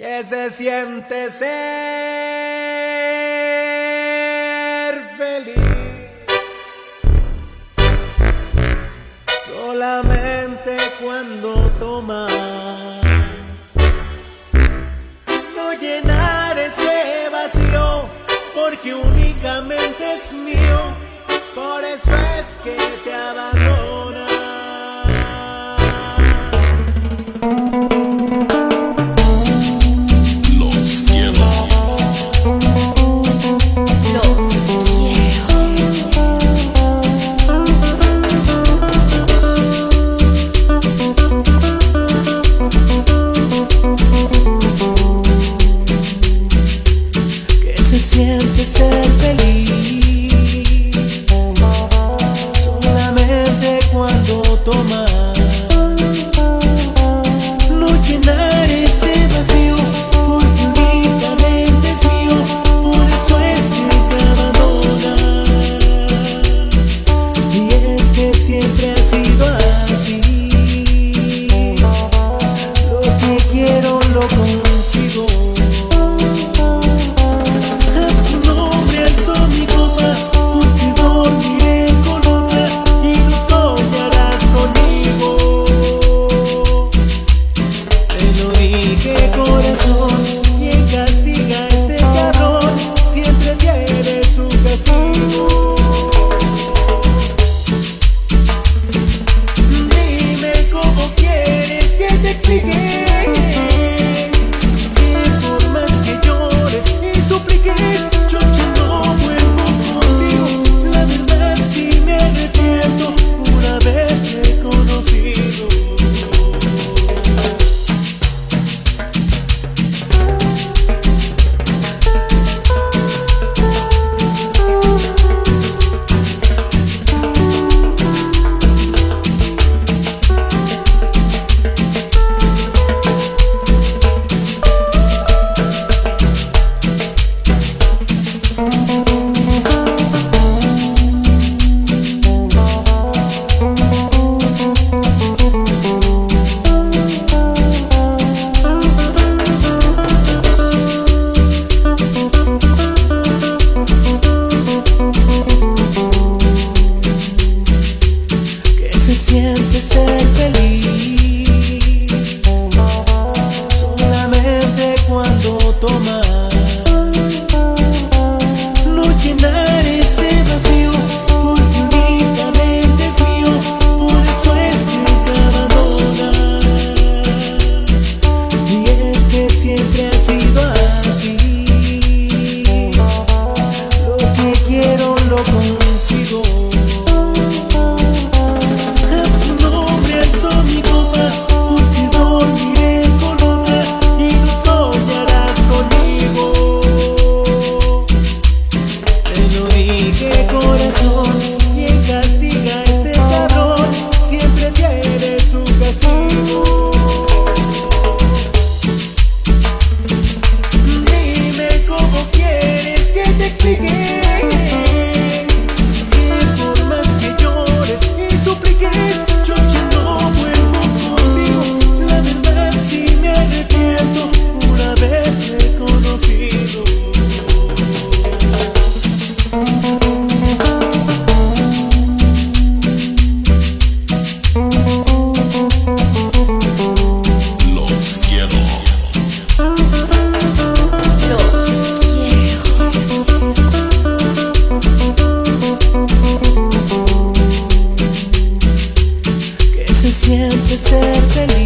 que se siente ser feliz. Solamente cuando tomas, no llenar ese vacío, porque únicamente es mío, por eso es que te abandono. siente ser feliz. se siente ser feliz. ser.